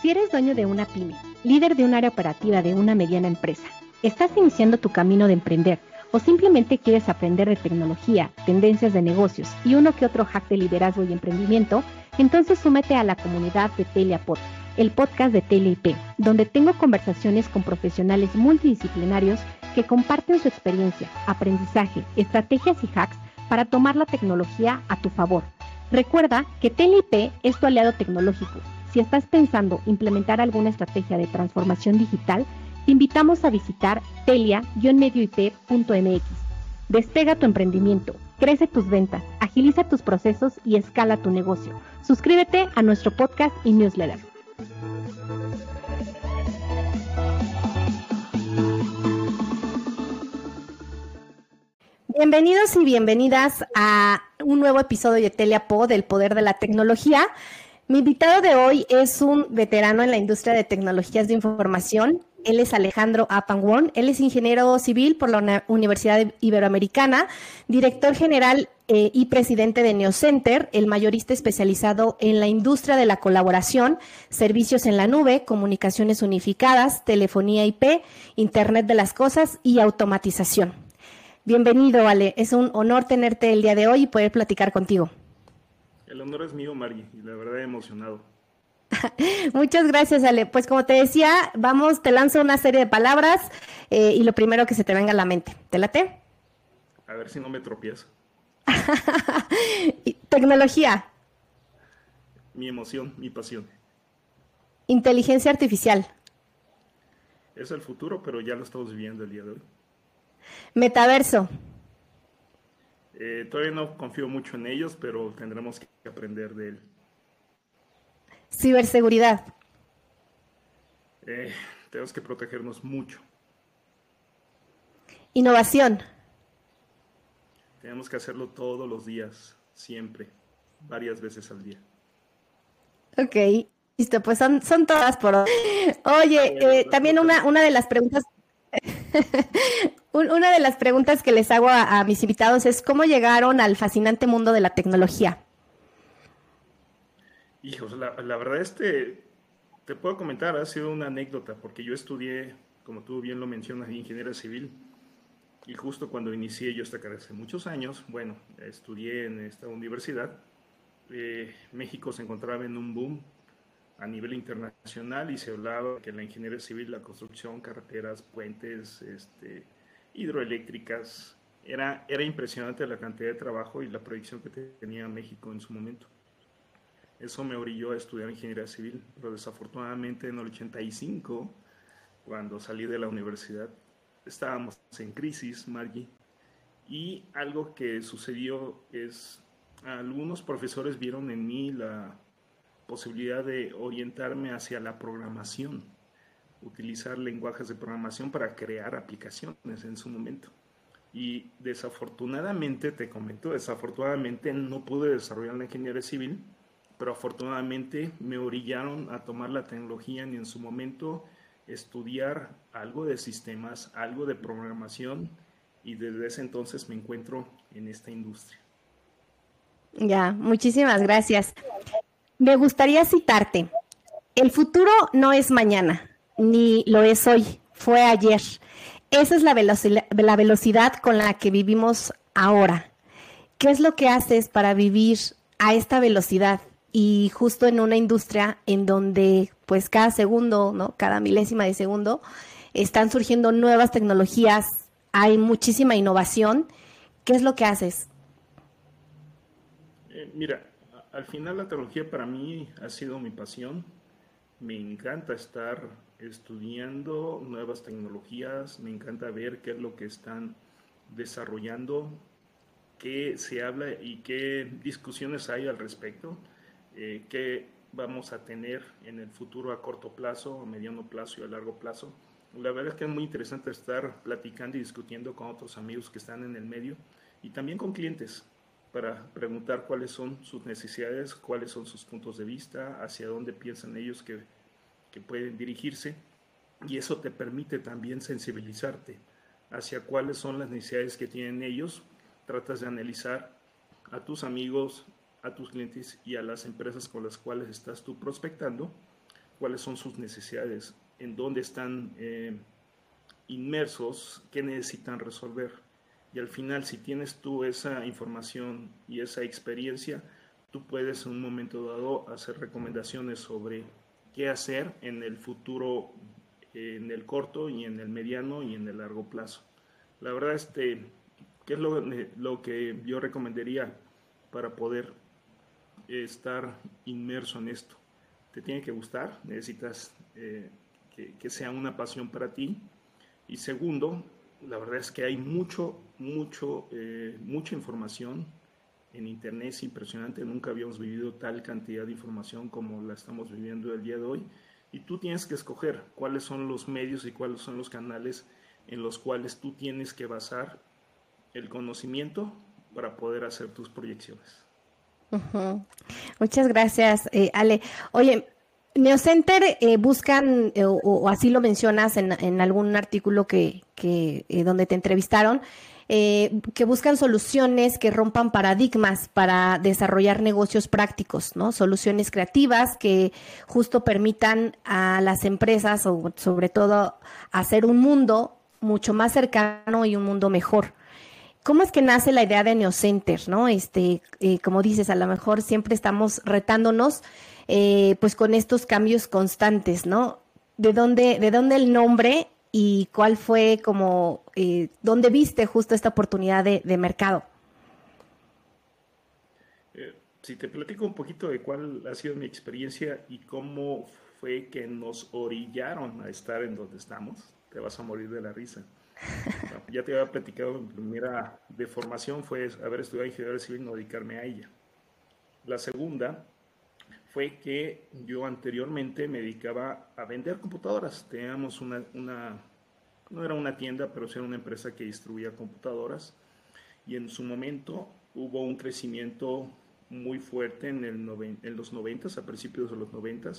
Si eres dueño de una pyme, líder de un área operativa de una mediana empresa, estás iniciando tu camino de emprender o simplemente quieres aprender de tecnología, tendencias de negocios y uno que otro hack de liderazgo y emprendimiento, entonces súmete a la comunidad de Teleapod, el podcast de TeleIP, donde tengo conversaciones con profesionales multidisciplinarios que comparten su experiencia, aprendizaje, estrategias y hacks para tomar la tecnología a tu favor. Recuerda que TeleIP es tu aliado tecnológico. Si estás pensando implementar alguna estrategia de transformación digital, te invitamos a visitar telia-medioip.mx. Despega tu emprendimiento, crece tus ventas, agiliza tus procesos y escala tu negocio. Suscríbete a nuestro podcast y newsletter. Bienvenidos y bienvenidas a un nuevo episodio de Teliapod, El Poder de la Tecnología. Mi invitado de hoy es un veterano en la industria de tecnologías de información. Él es Alejandro Apangwon. Él es ingeniero civil por la Universidad Iberoamericana, director general eh, y presidente de Neocenter, el mayorista especializado en la industria de la colaboración, servicios en la nube, comunicaciones unificadas, telefonía IP, Internet de las Cosas y automatización. Bienvenido, Ale. Es un honor tenerte el día de hoy y poder platicar contigo. El honor es mío, Mari, y la verdad emocionado. Muchas gracias, Ale. Pues como te decía, vamos, te lanzo una serie de palabras eh, y lo primero que se te venga a la mente. ¿Te late? A ver si no me tropiezo. Tecnología. Mi emoción, mi pasión. Inteligencia artificial. Es el futuro, pero ya lo estamos viviendo el día de hoy. Metaverso. Eh, todavía no confío mucho en ellos, pero tendremos que aprender de él. Ciberseguridad. Eh, tenemos que protegernos mucho. Innovación. Tenemos que hacerlo todos los días, siempre, varias veces al día. Ok, listo, pues son, son todas por hoy. Oye, eh, también una, una de las preguntas Una de las preguntas que les hago a, mis invitados es cómo llegaron al fascinante mundo de la tecnología. Hijos, la, la verdad este, te puedo comentar, ha sido una anécdota, porque yo estudié, como tú bien lo mencionas, ingeniero civil, y justo cuando inicié yo esta carrera hace muchos años, bueno, estudié en esta universidad, eh, México se encontraba en un boom a nivel internacional y se hablaba que la ingeniería civil, la construcción, carreteras, puentes, este, hidroeléctricas, era, era impresionante la cantidad de trabajo y la proyección que tenía México en su momento. Eso me orilló a estudiar ingeniería civil, pero desafortunadamente en el 85, cuando salí de la universidad, estábamos en crisis, Margie, y algo que sucedió es, algunos profesores vieron en mí la posibilidad de orientarme hacia la programación, utilizar lenguajes de programación para crear aplicaciones en su momento. Y desafortunadamente, te comento, desafortunadamente no pude desarrollar la ingeniería civil, pero afortunadamente me orillaron a tomar la tecnología y en su momento estudiar algo de sistemas, algo de programación y desde ese entonces me encuentro en esta industria. Ya, muchísimas gracias. Me gustaría citarte. El futuro no es mañana, ni lo es hoy, fue ayer. Esa es la, la velocidad con la que vivimos ahora. ¿Qué es lo que haces para vivir a esta velocidad? Y justo en una industria en donde pues cada segundo, ¿no? Cada milésima de segundo están surgiendo nuevas tecnologías, hay muchísima innovación. ¿Qué es lo que haces? Eh, mira, al final la tecnología para mí ha sido mi pasión. Me encanta estar estudiando nuevas tecnologías, me encanta ver qué es lo que están desarrollando, qué se habla y qué discusiones hay al respecto, eh, qué vamos a tener en el futuro a corto plazo, a mediano plazo y a largo plazo. La verdad es que es muy interesante estar platicando y discutiendo con otros amigos que están en el medio y también con clientes para preguntar cuáles son sus necesidades, cuáles son sus puntos de vista, hacia dónde piensan ellos que, que pueden dirigirse. Y eso te permite también sensibilizarte hacia cuáles son las necesidades que tienen ellos. Tratas de analizar a tus amigos, a tus clientes y a las empresas con las cuales estás tú prospectando, cuáles son sus necesidades, en dónde están eh, inmersos, qué necesitan resolver. Y al final, si tienes tú esa información y esa experiencia, tú puedes en un momento dado hacer recomendaciones sobre qué hacer en el futuro, en el corto y en el mediano y en el largo plazo. La verdad, este, ¿qué es lo, lo que yo recomendaría para poder estar inmerso en esto? Te tiene que gustar, necesitas eh, que, sea una pasión para ti. Y segundo, la verdad es que hay mucho, mucho, eh, mucha información en Internet, es impresionante, nunca habíamos vivido tal cantidad de información como la estamos viviendo el día de hoy. Y tú tienes que escoger cuáles son los medios y cuáles son los canales en los cuales tú tienes que basar el conocimiento para poder hacer tus proyecciones. Muchas gracias, eh, Ale. Oye, Neocenter eh, buscan, eh, o, así lo mencionas en, algún artículo que, eh, donde te entrevistaron, que buscan soluciones que rompan paradigmas para desarrollar negocios prácticos, ¿no? Soluciones creativas que justo permitan a las empresas, o sobre todo, hacer un mundo mucho más cercano y un mundo mejor. ¿Cómo es que nace la idea de Neocenter, no? Este, como dices, a lo mejor siempre estamos retándonos eh, pues con estos cambios constantes, ¿no? ¿De dónde, de dónde el nombre y cuál fue como, eh, dónde viste justo esta oportunidad de, mercado? Eh, si te platico un poquito de cuál ha sido mi experiencia y cómo fue que nos orillaron a estar en donde estamos, te vas a morir de la risa. ya te había platicado, mi primera de formación fue haber estudiado ingeniería civil y no dedicarme a ella. La segunda fue que yo anteriormente me dedicaba a vender computadoras. Teníamos una, no era una tienda, pero sí era una empresa que distribuía computadoras. Y en su momento hubo un crecimiento muy fuerte en, el en los 90, a principios de los 90,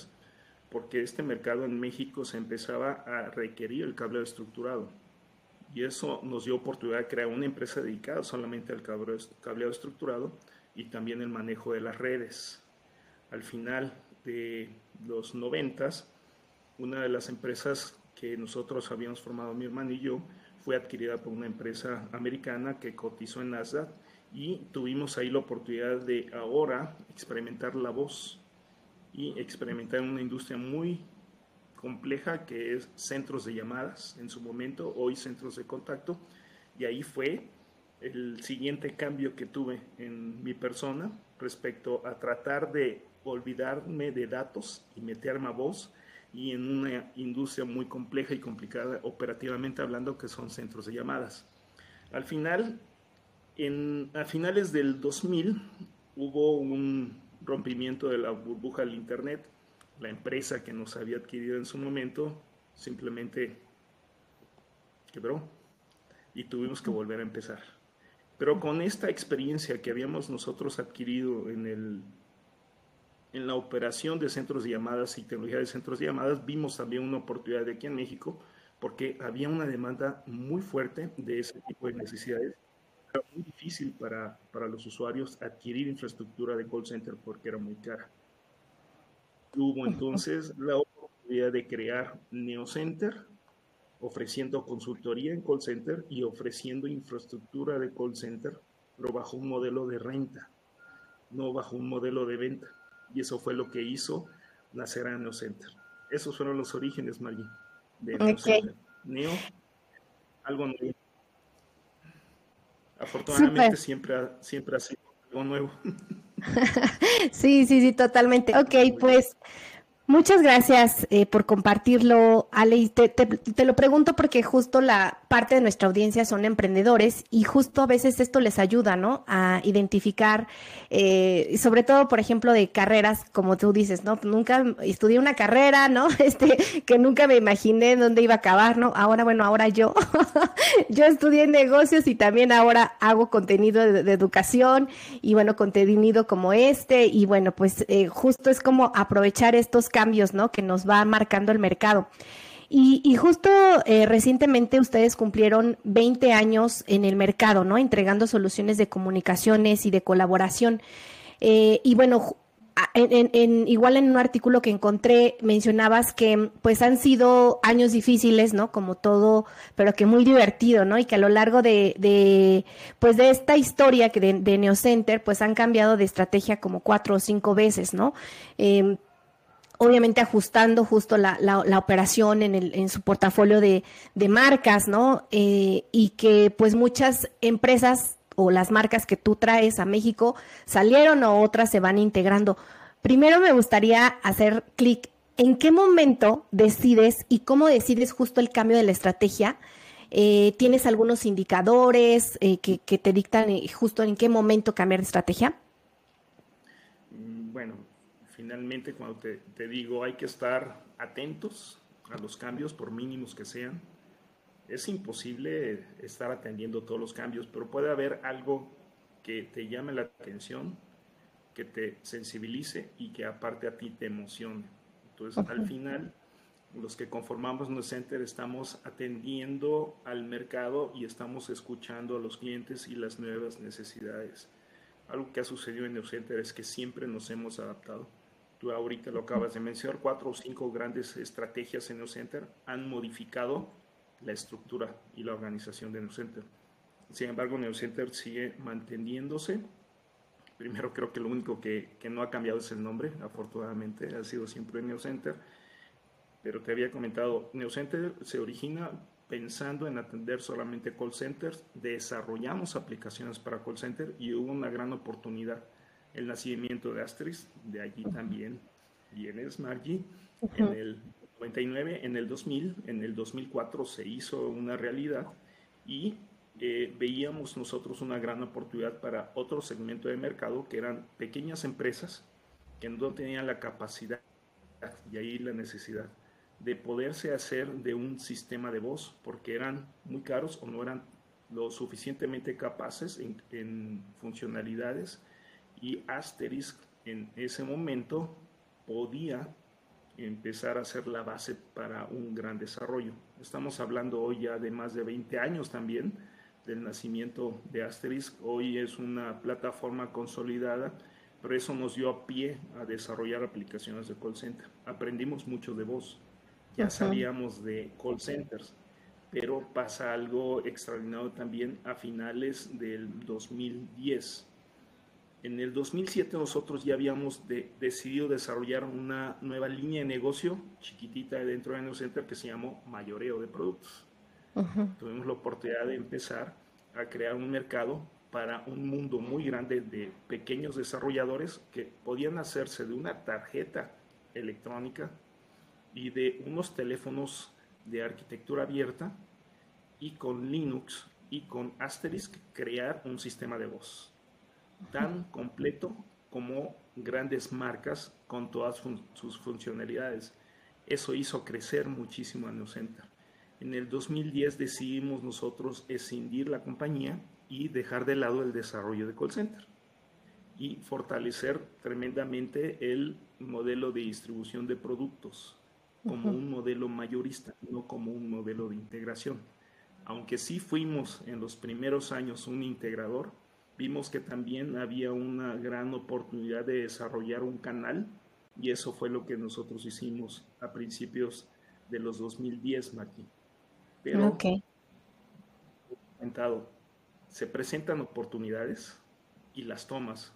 porque este mercado en México se empezaba a requerir el cableado estructurado. Y eso nos dio oportunidad de crear una empresa dedicada solamente al cableado estructurado y también el manejo de las redes. Al final de los noventas, una de las empresas que nosotros habíamos formado, mi hermano y yo, fue adquirida por una empresa americana que cotizó en Nasdaq y tuvimos ahí la oportunidad de ahora experimentar la voz y experimentar una industria muy compleja que es centros de llamadas en su momento, hoy centros de contacto, y ahí fue el siguiente cambio que tuve en mi persona respecto a tratar de olvidarme de datos y meterme a voz y en una industria muy compleja y complicada operativamente hablando que son centros de llamadas. Al final, en, a finales del 2000 hubo un rompimiento de la burbuja del Internet. La empresa que nos había adquirido en su momento simplemente quebró y tuvimos que volver a empezar. Pero con esta experiencia que habíamos nosotros adquirido en el en la operación de centros de llamadas y tecnología de centros de llamadas, vimos también una oportunidad de aquí en México, porque había una demanda muy fuerte de ese tipo de necesidades. Era muy difícil para, para los usuarios adquirir infraestructura de call center porque era muy cara. Hubo entonces la oportunidad de crear NeoCenter, ofreciendo consultoría en call center y ofreciendo infraestructura de call center, pero bajo un modelo de renta, no bajo un modelo de venta y eso fue lo que hizo nacer a NeoCenter. Esos fueron los orígenes, Maggie, de NeoCenter. Neo, algo nuevo. Afortunadamente siempre siempre ha sido algo nuevo. sí, sí, sí, totalmente. Ok, pues Muchas gracias eh, por compartirlo, Ale. te, te, lo pregunto porque justo la parte de nuestra audiencia son emprendedores y justo a veces esto les ayuda, ¿no? A identificar, eh, sobre todo, por ejemplo, de carreras, como tú dices, ¿no? Nunca estudié una carrera, ¿no? Este, que nunca me imaginé dónde iba a acabar, ¿no? Ahora, bueno, ahora yo, yo estudié negocios y también ahora hago contenido de, educación y bueno, contenido como este y bueno, pues eh, justo es como aprovechar estos cambios, ¿no? Que nos va marcando el mercado. Y, justo eh, recientemente ustedes cumplieron 20 años en el mercado, ¿no? Entregando soluciones de comunicaciones y de colaboración. Eh, y bueno, en, igual en un artículo que encontré mencionabas que pues han sido años difíciles, ¿no? Como todo, pero que muy divertido, ¿no? Y que a lo largo de, pues de esta historia que de, Neocenter pues han cambiado de estrategia como cuatro o cinco veces, ¿no? Eh, obviamente ajustando justo la, la, operación en, el, en, su portafolio de, de marcas, ¿no? Eh, y que pues muchas empresas o las marcas que tú traes a México salieron o otras se van integrando. Primero me gustaría hacer clic en qué momento decides y cómo decides justo el cambio de la estrategia. Eh, ¿Tienes algunos indicadores eh, que, que, te dictan justo en qué momento cambiar de estrategia? Mm, bueno, finalmente cuando te, digo hay que estar atentos a los cambios, por mínimos que sean, es imposible estar atendiendo todos los cambios, pero puede haber algo que te llame la atención, que te sensibilice y que aparte a ti te emocione. Entonces, al final, los que conformamos Center estamos atendiendo al mercado y estamos escuchando a los clientes y las nuevas necesidades. Algo que ha sucedido en Center es que siempre nos hemos adaptado tú ahorita lo acabas de mencionar, cuatro o cinco grandes estrategias en NeoCenter han modificado la estructura y la organización de NeoCenter. Sin embargo, NeoCenter sigue manteniéndose. Primero creo que lo único que, que, no ha cambiado es el nombre, afortunadamente, ha sido siempre NeoCenter. Pero te había comentado, NeoCenter se origina pensando en atender solamente call centers, desarrollamos aplicaciones para call center y hubo una gran oportunidad el nacimiento de Asterix, de allí también viene Smargy. En el 99, en el 2000, en el 2004 se hizo una realidad y eh, veíamos nosotros una gran oportunidad para otro segmento de mercado que eran pequeñas empresas que no tenían la capacidad y ahí la necesidad de poderse hacer de un sistema de voz porque eran muy caros o no eran lo suficientemente capaces en, en funcionalidades y Asterisk en ese momento podía empezar a ser la base para un gran desarrollo. Estamos hablando hoy ya de más de 20 años también del nacimiento de Asterisk. Hoy es una plataforma consolidada, pero eso nos dio a pie a desarrollar aplicaciones de call center. Aprendimos mucho de voz, ya sabíamos de call centers, pero pasa algo extraordinario también a finales del 2010 en el 2007 nosotros ya habíamos decidido desarrollar una nueva línea de negocio chiquitita dentro de NeoCenter que se llamó mayoreo de productos. Tuvimos la oportunidad de empezar a crear un mercado para un mundo muy grande de pequeños desarrolladores que podían hacerse de una tarjeta electrónica y de unos teléfonos de arquitectura abierta y con Linux y con Asterisk crear un sistema de voz tan completo como grandes marcas con todas sus funcionalidades. Eso hizo crecer muchísimo a NeoCenter. En el 2010 decidimos nosotros escindir la compañía y dejar de lado el desarrollo de call center y fortalecer tremendamente el modelo de distribución de productos como un modelo mayorista, no como un modelo de integración. Aunque sí fuimos en los primeros años un integrador, vimos que también había una gran oportunidad de desarrollar un canal y eso fue lo que nosotros hicimos a principios de los 2010, Maki. Pero, okay. comentado, se presentan oportunidades y las tomas.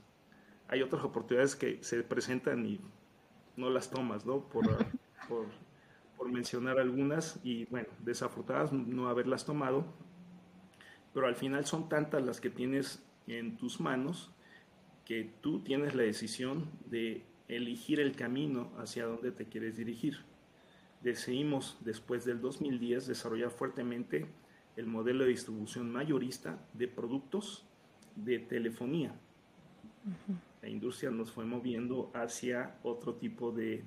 Hay otras oportunidades que se presentan y no las tomas, ¿no? Por, por, por mencionar algunas y, bueno, desafortunadas no haberlas tomado, pero al final son tantas las que tienes en tus manos que tú tienes la decisión de elegir el camino hacia donde te quieres dirigir. Decidimos, después del 2010, desarrollar fuertemente el modelo de distribución mayorista de productos de telefonía. La industria nos fue moviendo hacia otro tipo de,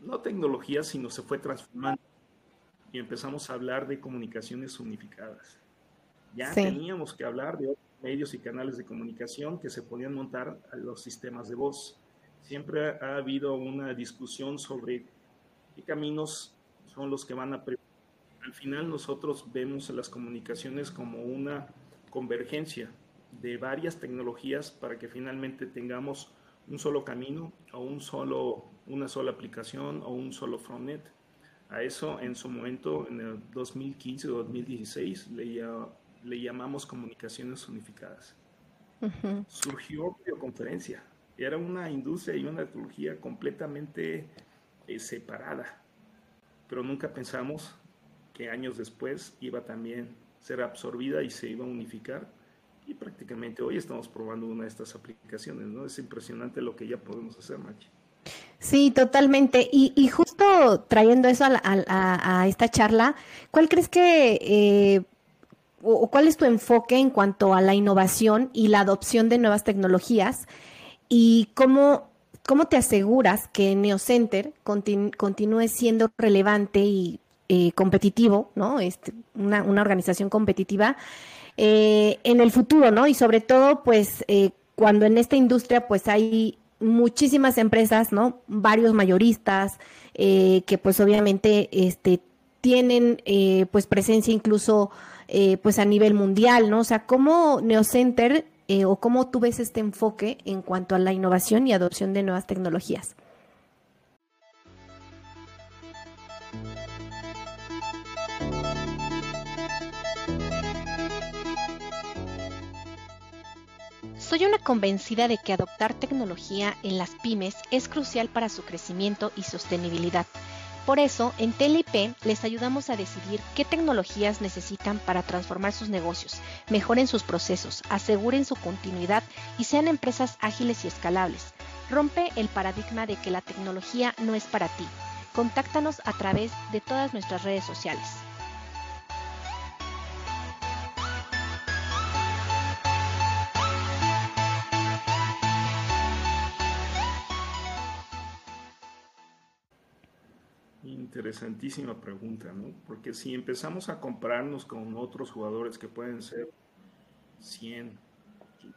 no tecnología, sino se fue transformando y empezamos a hablar de comunicaciones unificadas. Ya teníamos que hablar de otros medios y canales de comunicación que se podían montar a los sistemas de voz. Siempre ha habido una discusión sobre qué caminos son los que van a... Al final nosotros vemos las comunicaciones como una convergencia de varias tecnologías para que finalmente tengamos un solo camino o un solo, una sola aplicación o un solo frontend. A eso en su momento, en el 2015 o 2016, le, le llamamos comunicaciones unificadas. Surgió videoconferencia. Era una industria y una tecnología completamente eh, separada. Pero nunca pensamos que años después iba también a ser absorbida y se iba a unificar y prácticamente hoy estamos probando una de estas aplicaciones, ¿no? Es impresionante lo que ya podemos hacer, Machi. Sí, totalmente. Y, justo trayendo eso a, esta charla, ¿cuál crees que, eh, o, cuál es tu enfoque en cuanto a la innovación y la adopción de nuevas tecnologías? ¿Y cómo, cómo te aseguras que Neocenter continúe siendo relevante y eh, competitivo, ¿no? Este, una, una organización competitiva eh, en el futuro, ¿no? Y sobre todo, pues, eh, cuando en esta industria, pues, hay muchísimas empresas, ¿no? Varios mayoristas, eh, que pues obviamente este, tienen pues presencia incluso pues a nivel mundial, ¿no? O sea, ¿cómo Neocenter o cómo tú ves este enfoque en cuanto a la innovación y adopción de nuevas tecnologías? Soy una convencida de que adoptar tecnología en las pymes es crucial para su crecimiento y sostenibilidad. Por eso, en TLP les ayudamos a decidir qué tecnologías necesitan para transformar sus negocios, mejoren sus procesos, aseguren su continuidad y sean empresas ágiles y escalables. Rompe el paradigma de que la tecnología no es para ti. Contáctanos a través de todas nuestras redes sociales. Interesantísima pregunta, ¿no? Porque si empezamos a compararnos con otros jugadores que pueden ser 100,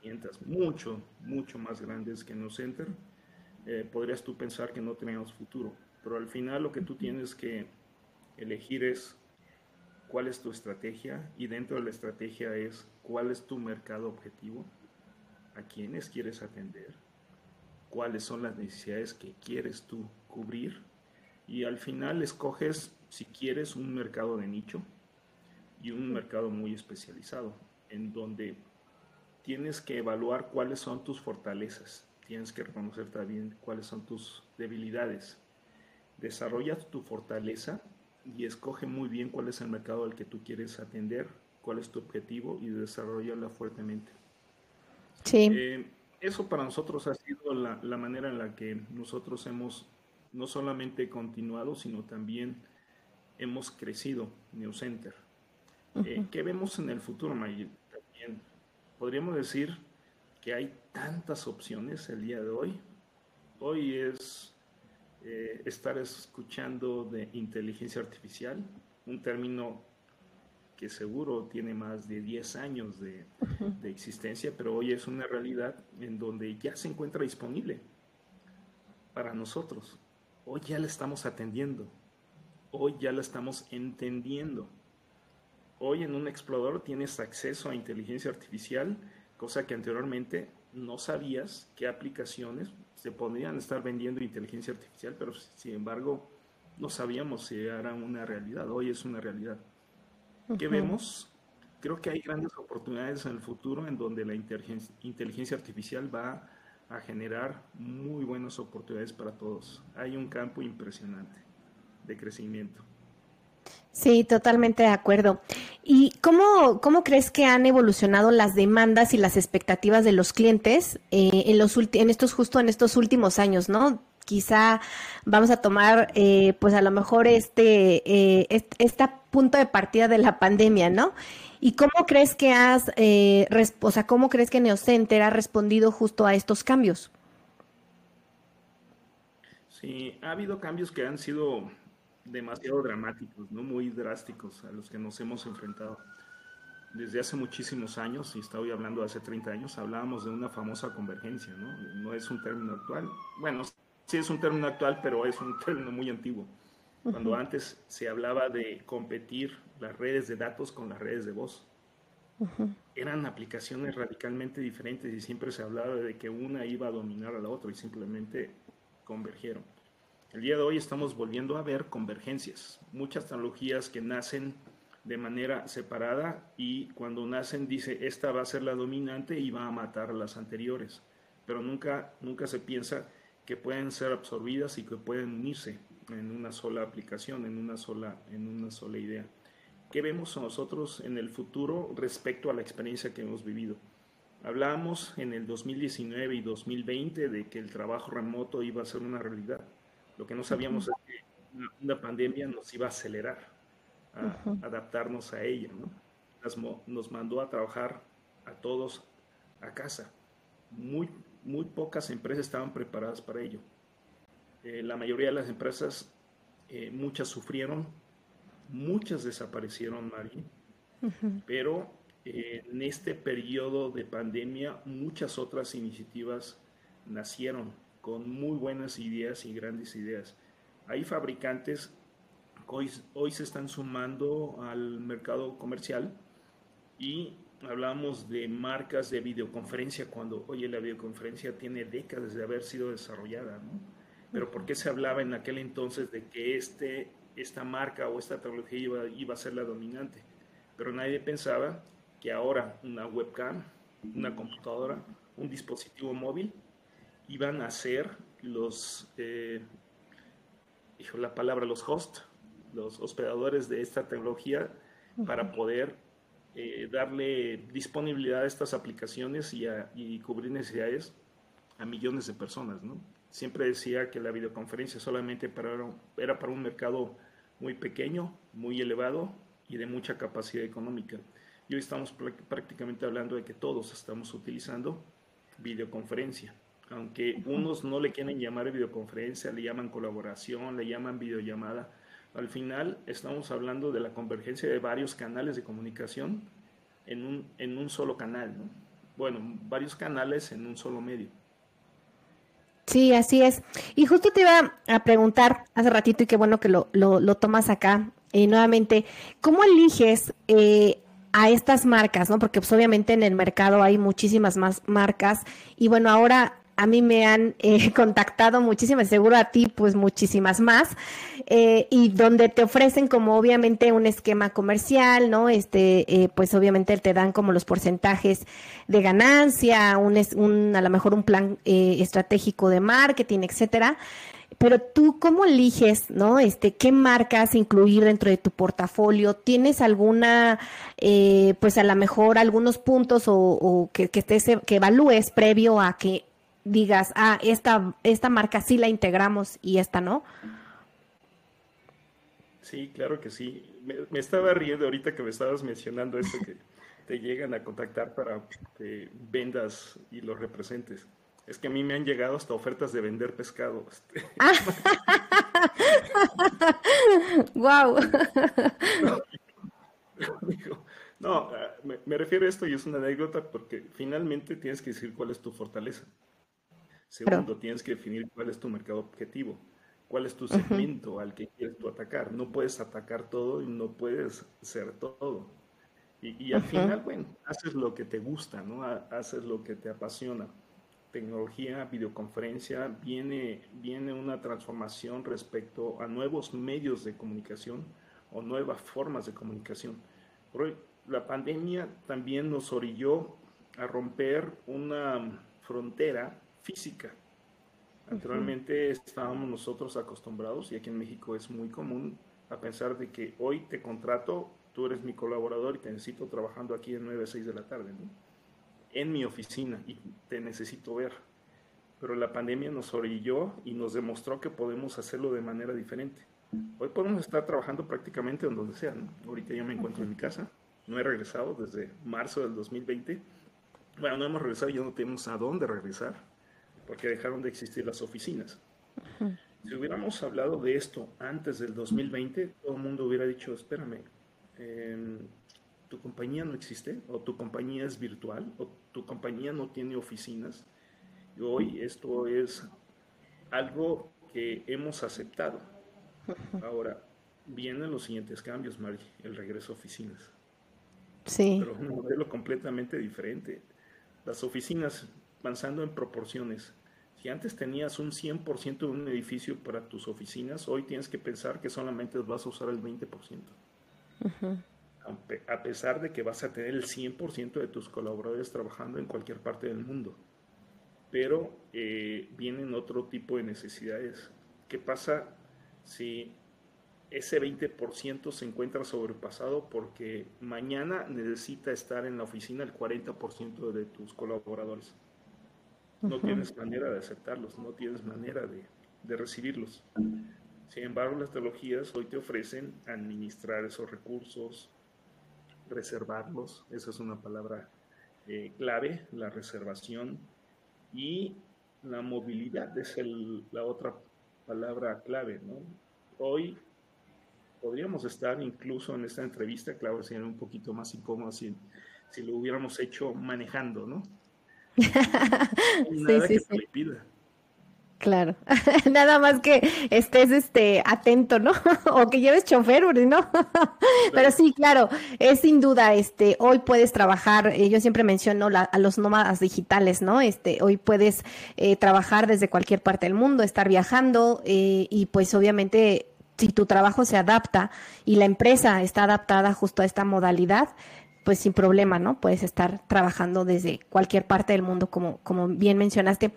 500, mucho, mucho más grandes que No Center, eh, podrías tú pensar que no tenemos futuro. Pero al final lo que tú tienes que elegir es cuál es tu estrategia y dentro de la estrategia es cuál es tu mercado objetivo, a quiénes quieres atender, cuáles son las necesidades que quieres tú cubrir y al final escoges, si quieres, un mercado de nicho y un mercado muy especializado, en donde tienes que evaluar cuáles son tus fortalezas, tienes que reconocer también cuáles son tus debilidades. Desarrolla tu fortaleza y escoge muy bien cuál es el mercado al que tú quieres atender, cuál es tu objetivo y desarrollala fuertemente. Sí. Eh, eso para nosotros ha sido la, la, manera en la que nosotros hemos no solamente continuado, sino también hemos crecido Neocenter. Eh, ¿Qué vemos en el futuro, También podríamos decir que hay tantas opciones el día de hoy. Hoy es eh, estar escuchando de inteligencia artificial, un término que seguro tiene más de 10 años de, de, existencia, pero hoy es una realidad en donde ya se encuentra disponible para nosotros. Hoy ya la estamos atendiendo. Hoy ya la estamos entendiendo. Hoy en un explorador tienes acceso a inteligencia artificial, cosa que anteriormente no sabías qué aplicaciones se podrían estar vendiendo inteligencia artificial, pero sin embargo no sabíamos si era una realidad. Hoy es una realidad. ¿Qué vemos? Creo que hay grandes oportunidades en el futuro en donde la inteligencia artificial va a generar muy buenas oportunidades para todos. Hay un campo impresionante de crecimiento. Sí, totalmente de acuerdo. ¿Y cómo, cómo crees que han evolucionado las demandas y las expectativas de los clientes eh, en, los en estos justo en estos últimos años, no? Quizá vamos a tomar, eh, pues a lo mejor este, este, punto de partida de la pandemia, ¿no? ¿Y cómo crees que has, eh, o sea, cómo crees que Neocenter ha respondido justo a estos cambios? Sí, ha habido cambios que han sido demasiado dramáticos, ¿no? Muy drásticos a los que nos hemos enfrentado. Desde hace muchísimos años, y estoy hablando de hace 30 años, hablábamos de una famosa convergencia, ¿no? No es un término actual. Bueno, sí es un término actual, pero es un término muy antiguo. Cuando antes se hablaba de competir las redes de datos con las redes de voz. Eran aplicaciones radicalmente diferentes y siempre se hablaba de que una iba a dominar a la otra y simplemente convergieron. El día de hoy estamos volviendo a ver convergencias, muchas tecnologías que nacen de manera separada y cuando nacen dice esta va a ser la dominante y va a matar a las anteriores, pero nunca, nunca se piensa que pueden ser absorbidas y que pueden unirse en una sola aplicación, en una sola, en una sola idea. ¿Qué vemos nosotros en el futuro respecto a la experiencia que hemos vivido? Hablábamos en el 2019 y 2020 de que el trabajo remoto iba a ser una realidad. Lo que no sabíamos es que una pandemia nos iba a acelerar a adaptarnos a ella. ¿no? Nos, mandó a trabajar a todos a casa. Muy, muy pocas empresas estaban preparadas para ello. Eh, la mayoría de las empresas, eh, muchas sufrieron, muchas desaparecieron, Mari, pero eh, en este periodo de pandemia muchas otras iniciativas nacieron con muy buenas ideas y grandes ideas. Hay fabricantes que hoy, hoy se están sumando al mercado comercial y hablamos de marcas de videoconferencia cuando, oye, la videoconferencia tiene décadas de haber sido desarrollada, ¿no? Pero ¿por qué se hablaba en aquel entonces de que este, esta marca o esta tecnología iba, iba a ser la dominante? Pero nadie pensaba que ahora una webcam, una computadora, un dispositivo móvil iban a ser los, eh, la palabra, los hosts, los hospedadores de esta tecnología para poder eh, darle disponibilidad a estas aplicaciones y, y, cubrir necesidades a millones de personas. ¿no? Siempre decía que la videoconferencia solamente para, era para un mercado muy pequeño, muy elevado y de mucha capacidad económica. Y hoy estamos prácticamente hablando de que todos estamos utilizando videoconferencia aunque unos no le quieren llamar videoconferencia, le llaman colaboración, le llaman videollamada, al final estamos hablando de la convergencia de varios canales de comunicación en un, en un solo canal, ¿no? Bueno, varios canales en un solo medio. Sí, así es. Y justo te iba a preguntar hace ratito, y qué bueno que lo, lo, tomas acá eh, nuevamente, ¿cómo eliges eh, a estas marcas, ¿no? Porque pues obviamente en el mercado hay muchísimas más marcas y bueno, ahora a mí me han eh, contactado muchísimas, seguro a ti pues muchísimas más, eh, y donde te ofrecen como obviamente un esquema comercial, ¿no? Este, eh, pues obviamente te dan como los porcentajes de ganancia, un, un a lo mejor un plan estratégico de marketing, etcétera. Pero tú, ¿cómo eliges, no? Este, ¿qué marcas incluir dentro de tu portafolio? ¿Tienes alguna, pues a lo mejor algunos puntos o, que, que, que evalúes previo a que digas, ah, esta, esta marca sí la integramos y esta no? Sí, claro que sí. Me, estaba riendo ahorita que me estabas mencionando eso que te llegan a contactar para que vendas y los representes. Es que a mí me han llegado hasta ofertas de vender pescado. ¡Wow! No, me, me, refiero a esto y es una anécdota porque finalmente tienes que decir cuál es tu fortaleza. Segundo, tienes que definir cuál es tu mercado objetivo, cuál es tu segmento al que quieres tú atacar. No puedes atacar todo y no puedes ser todo. Y, al final, bueno, haces lo que te gusta, ¿no? Haces lo que te apasiona. Tecnología, videoconferencia, viene, viene una transformación respecto a nuevos medios de comunicación o nuevas formas de comunicación. la pandemia también nos orilló a romper una frontera física. Naturalmente estábamos nosotros acostumbrados, y aquí en México es muy común, a pensar de que hoy te contrato tú eres mi colaborador y te necesito trabajando aquí de 9 a 6 de la tarde, ¿no? en mi oficina y te necesito ver. Pero la pandemia nos orilló y nos demostró que podemos hacerlo de manera diferente. Hoy podemos estar trabajando prácticamente en donde sea. ¿no? Ahorita yo me encuentro en mi casa, no he regresado desde marzo del 2020. Bueno, no hemos regresado, ya no tenemos a dónde regresar, porque dejaron de existir las oficinas. Si hubiéramos hablado de esto antes del 2020, todo el mundo hubiera dicho, espérame, eh, tu compañía no existe, o tu compañía es virtual, o tu compañía no tiene oficinas. Y hoy esto es algo que hemos aceptado. Ahora, vienen los siguientes cambios, Margie, el regreso a oficinas. Sí. Pero un modelo completamente diferente. Las oficinas avanzando en proporciones. Si antes tenías un 100% de un edificio para tus oficinas, hoy tienes que pensar que solamente vas a usar el 20% a pesar de que vas a tener el 100% de tus colaboradores trabajando en cualquier parte del mundo. Pero eh, vienen otro tipo de necesidades. ¿Qué pasa si ese 20% se encuentra sobrepasado porque mañana necesita estar en la oficina el 40% de tus colaboradores? No tienes manera de aceptarlos, no tienes manera de, de recibirlos. Sin embargo, las tecnologías hoy te ofrecen administrar esos recursos, reservarlos, esa es una palabra eh, clave, la reservación y la movilidad es la otra palabra clave, ¿no? Hoy podríamos estar incluso en esta entrevista, claro, sería un poquito más incómodo si, si lo hubiéramos hecho manejando, ¿no? Nada que sí. pida. Claro, nada más que estés este atento, ¿no? o que lleves chofer, ¿no? Pero sí, claro, es sin duda, este, hoy puedes trabajar, eh, yo siempre menciono a los nómadas digitales, ¿no? Este, hoy puedes eh, trabajar desde cualquier parte del mundo, estar viajando eh, y pues obviamente si tu trabajo se adapta y la empresa está adaptada justo a esta modalidad, pues sin problema, ¿no? Puedes estar trabajando desde cualquier parte del mundo, como, como bien mencionaste.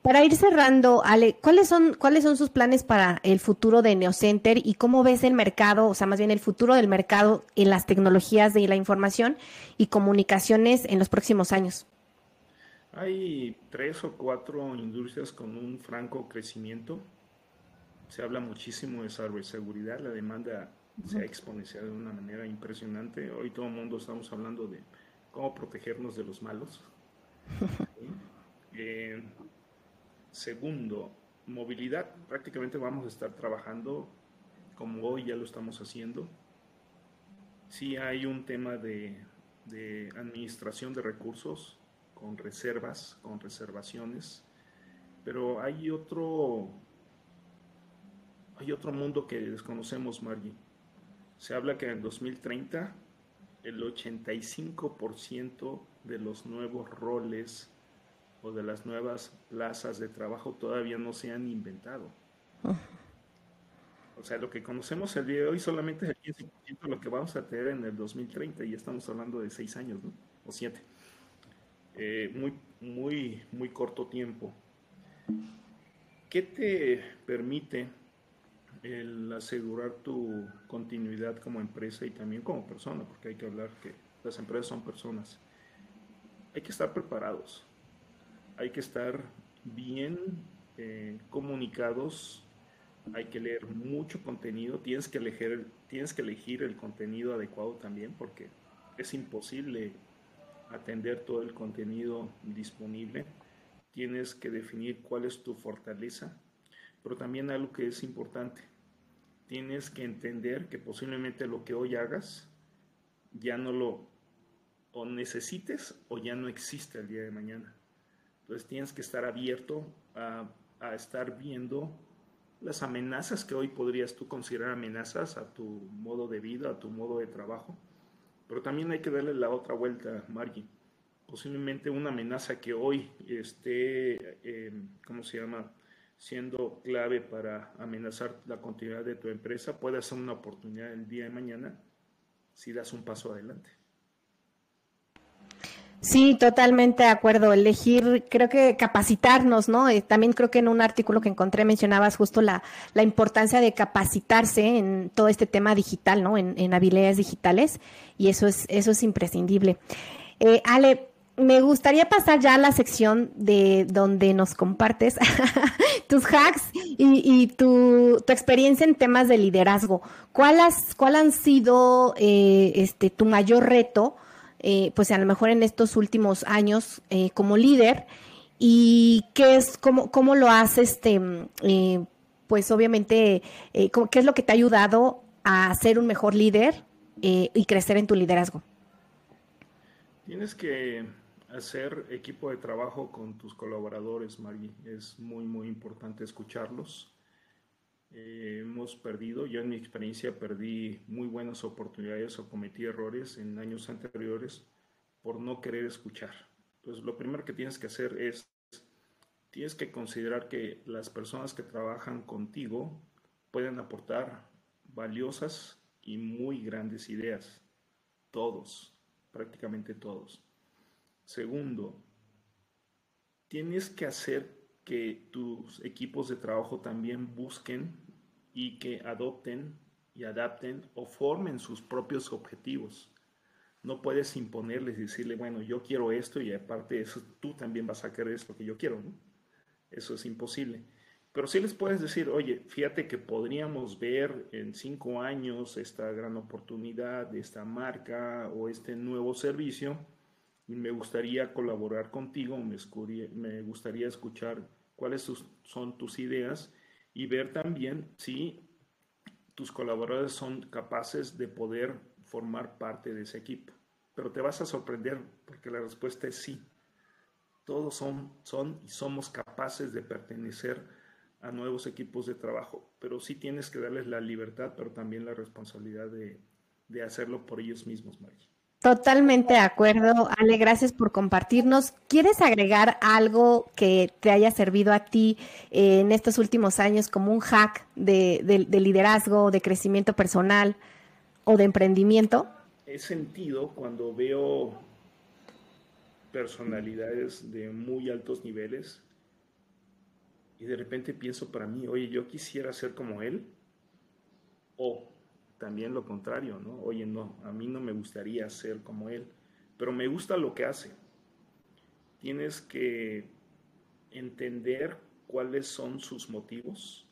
Para ir cerrando, Ale, ¿cuáles son, ¿cuáles son sus planes para el futuro de Neocenter y cómo ves el mercado, o sea, más bien el futuro del mercado en las tecnologías de la información y comunicaciones en los próximos años? Hay tres o cuatro industrias con un franco crecimiento. Se habla muchísimo de ciberseguridad, la demanda se ha exponenciado de una manera impresionante. Hoy todo el mundo estamos hablando de cómo protegernos de los malos. eh, Segundo, movilidad. Prácticamente vamos a estar trabajando como hoy ya lo estamos haciendo. Sí hay un tema de, administración de recursos con reservas, con reservaciones, pero hay otro, hay otro mundo que desconocemos, Margie. Se habla que en el 2030 el 85% de los nuevos roles o de las nuevas plazas de trabajo todavía no se han inventado. O sea, lo que conocemos el día de hoy solamente es el 15% de lo que vamos a tener en el 2030 y estamos hablando de seis años, ¿no? O siete. Eh, muy, muy, muy corto tiempo. ¿Qué te permite el asegurar tu continuidad como empresa y también como persona? Porque hay que hablar que las empresas son personas. Hay que estar preparados hay que estar bien eh, comunicados, hay que leer mucho contenido, tienes que, elegir, tienes que elegir el contenido adecuado también porque es imposible atender todo el contenido disponible. Tienes que definir cuál es tu fortaleza, pero también algo que es importante, tienes que entender que posiblemente lo que hoy hagas ya no lo o necesites o ya no existe el día de mañana. Entonces tienes que estar abierto a, estar viendo las amenazas que hoy podrías tú considerar amenazas a tu modo de vida, a tu modo de trabajo. Pero también hay que darle la otra vuelta, Margie. Posiblemente una amenaza que hoy esté, eh, ¿cómo se llama?, siendo clave para amenazar la continuidad de tu empresa, puede ser una oportunidad el día de mañana si das un paso adelante. Sí, totalmente de acuerdo. Elegir, creo que capacitarnos, ¿no? Eh, también creo que en un artículo que encontré mencionabas justo la, la importancia de capacitarse en todo este tema digital, ¿no? En, en habilidades digitales y eso es, eso es imprescindible. Eh, Ale, me gustaría pasar ya a la sección de donde nos compartes tus hacks y, tu, experiencia en temas de liderazgo. ¿Cuál, has, cuál han sido eh, este, tu mayor reto, eh, pues a lo mejor en estos últimos años eh, como líder? ¿Y qué es, cómo, cómo lo has, este, pues obviamente, qué es lo que te ha ayudado a ser un mejor líder y crecer en tu liderazgo? Tienes que hacer equipo de trabajo con tus colaboradores, Mari. Es muy, muy importante escucharlos. Eh, hemos perdido, yo en mi experiencia perdí muy buenas oportunidades o cometí errores en años anteriores por no querer escuchar. Entonces, lo primero que tienes que hacer es, tienes que considerar que las personas que trabajan contigo pueden aportar valiosas y muy grandes ideas. Todos, prácticamente todos. Segundo, tienes que hacer que tus equipos de trabajo también busquen y que adopten y adapten o formen sus propios objetivos. No puedes imponerles y decirle, bueno, yo quiero esto y aparte de eso, tú también vas a querer esto que yo quiero. Eso es imposible. Pero sí les puedes decir, oye, fíjate que podríamos ver en cinco años esta gran oportunidad de esta marca o este nuevo servicio me gustaría colaborar contigo, me, gustaría escuchar cuáles son tus ideas y ver también si tus colaboradores son capaces de poder formar parte de ese equipo. Pero te vas a sorprender porque la respuesta es sí. Todos son, son y somos capaces de pertenecer a nuevos equipos de trabajo, pero sí tienes que darles la libertad, pero también la responsabilidad de, de hacerlo por ellos mismos, María. Totalmente de acuerdo. Ale, gracias por compartirnos. ¿Quieres agregar algo que te haya servido a ti eh, en estos últimos años como un hack de, liderazgo, de crecimiento personal o de emprendimiento? He sentido cuando veo personalidades de muy altos niveles y de repente pienso para mí, oye, yo quisiera ser como él o también lo contrario, ¿no? Oye, no, a mí no me gustaría ser como él, pero me gusta lo que hace. Tienes que entender cuáles son sus motivos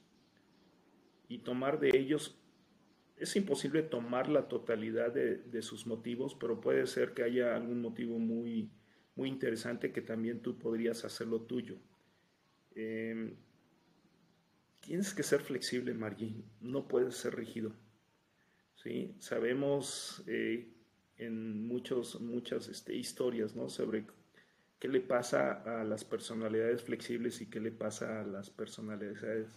y tomar de ellos. Es imposible tomar la totalidad de, sus motivos, pero puede ser que haya algún motivo muy, muy interesante que también tú podrías hacerlo tuyo. Em, tienes que ser flexible, Margin. No puedes ser rígido. Sabemos eh, en muchos, muchas este, historias ¿no? sobre qué le pasa a las personalidades flexibles y qué le pasa a las personalidades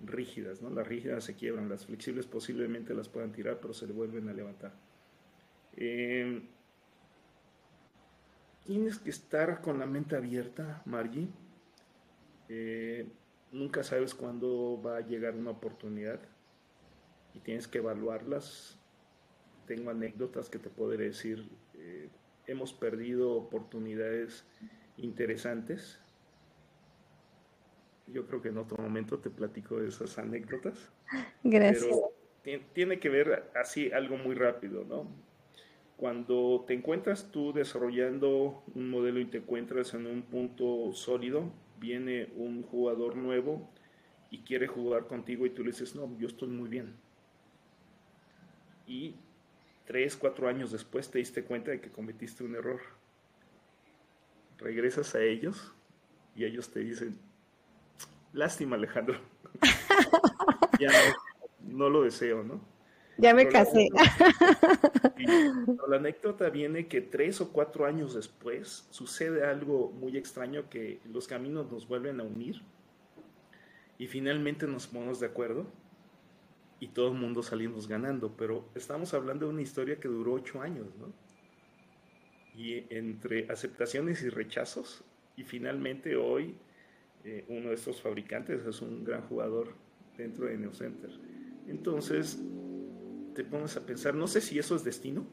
rígidas. ¿no? Las rígidas se quiebran, las flexibles posiblemente las puedan tirar, pero se le vuelven a levantar. Em, tienes que estar con la mente abierta, Margie. Eh, nunca sabes cuándo va a llegar una oportunidad y tienes que evaluarlas. Tengo anécdotas que te podré decir. Eh, hemos perdido oportunidades interesantes. Yo creo que en otro momento te platico de esas anécdotas. Gracias. Pero tiene que ver así algo muy rápido, ¿no? Cuando te encuentras tú desarrollando un modelo y te encuentras en un punto sólido, viene un jugador nuevo y quiere jugar contigo y tú le dices, no, yo estoy muy bien y tres, cuatro años después te diste cuenta de que cometiste un error. Regresas a ellos y ellos te dicen, lástima Alejandro, ya no, lo deseo, ¿no? Ya me casé. La, anécdota viene que tres o cuatro años después sucede algo muy extraño que los caminos nos vuelven a unir y finalmente nos ponemos de acuerdo y todo el mundo salimos ganando, pero estamos hablando de una historia que duró ocho años, ¿no? Y entre aceptaciones y rechazos, y finalmente hoy eh, uno de estos fabricantes es un gran jugador dentro de Neocenter. Entonces, te pones a pensar, no sé si eso es destino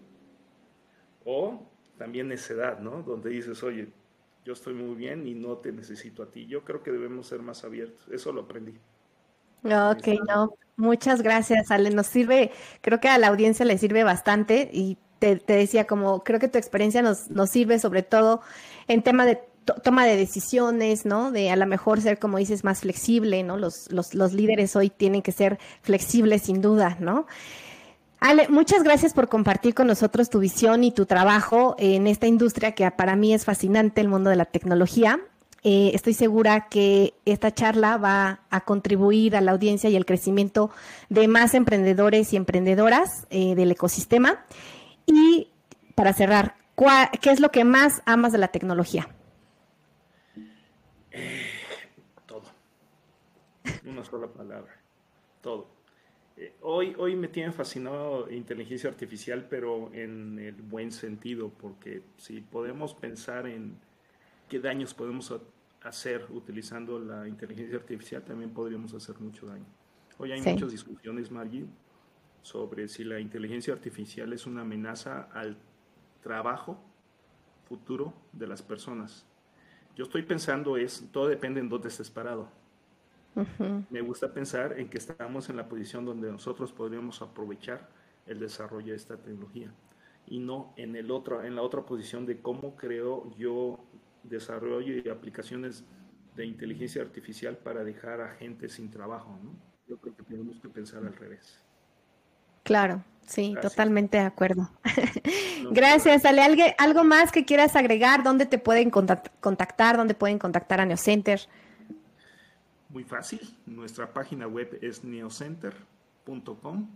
o también necedad, ¿no? Donde dices, oye, yo estoy muy bien y no te necesito a ti. Yo creo que debemos ser más abiertos. Eso lo aprendí. Ok, no, muchas gracias, Ale. Nos sirve, creo que a la audiencia le sirve bastante y te, decía, como creo que tu experiencia nos, nos sirve sobre todo en tema de toma de decisiones, ¿no? De a lo mejor ser, como dices, más flexible, ¿no? Los, los, los líderes hoy tienen que ser flexibles sin duda, ¿no? Ale, muchas gracias por compartir con nosotros tu visión y tu trabajo en esta industria que para mí es fascinante, el mundo de la tecnología. Eh, estoy segura que esta charla va a contribuir a la audiencia y al crecimiento de más emprendedores y emprendedoras eh, del ecosistema. Y para cerrar, ¿qué es lo que más amas de la tecnología? todo. Una sola palabra. Todo. Eh, hoy, hoy me tiene fascinado inteligencia artificial, pero en el buen sentido, porque si podemos pensar en qué daños podemos hacer utilizando la inteligencia artificial, también podríamos hacer mucho daño. Hoy hay muchas discusiones, Margie, sobre si la inteligencia artificial es una amenaza al trabajo futuro de las personas. Yo estoy pensando es, todo depende en dónde estés parado. Me gusta pensar en que estamos en la posición donde nosotros podríamos aprovechar el desarrollo de esta tecnología y no en el otro, en la otra posición de cómo creo yo desarrollo y aplicaciones de inteligencia artificial para dejar a gente sin trabajo, ¿no? Yo creo que tenemos que pensar al revés. Claro, sí, totalmente de acuerdo. Gracias, Ale. ¿Algo más que quieras agregar? ¿Dónde te pueden contactar? ¿Dónde pueden contactar a Neocenter? Muy fácil. Nuestra página web es neocenter.com.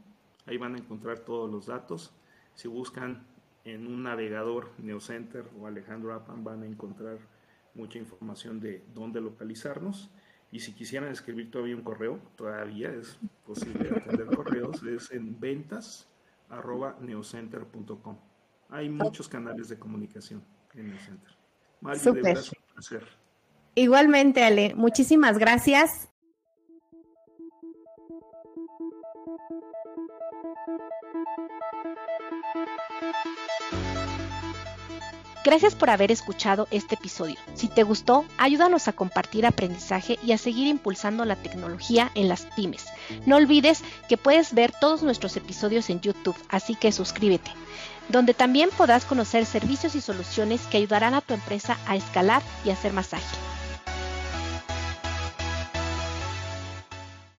Ahí van a encontrar todos los datos. Si buscan en un navegador Neocenter o Alejandro Apan van a encontrar mucha información de dónde localizarnos. Y si quisieran escribir todavía un correo, todavía es posible atender correos, es en ventas arroba neocenter.com. Hay muchos canales de comunicación en Neocenter. Mario, de verdad un placer. Igualmente, Ale, muchísimas gracias. Gracias por haber escuchado este episodio. Si te gustó, ayúdanos a compartir aprendizaje y a seguir impulsando la tecnología en las pymes. No olvides que puedes ver todos nuestros episodios en YouTube, así que suscríbete, donde también podrás conocer servicios y soluciones que ayudarán a tu empresa a escalar y a ser más ágil.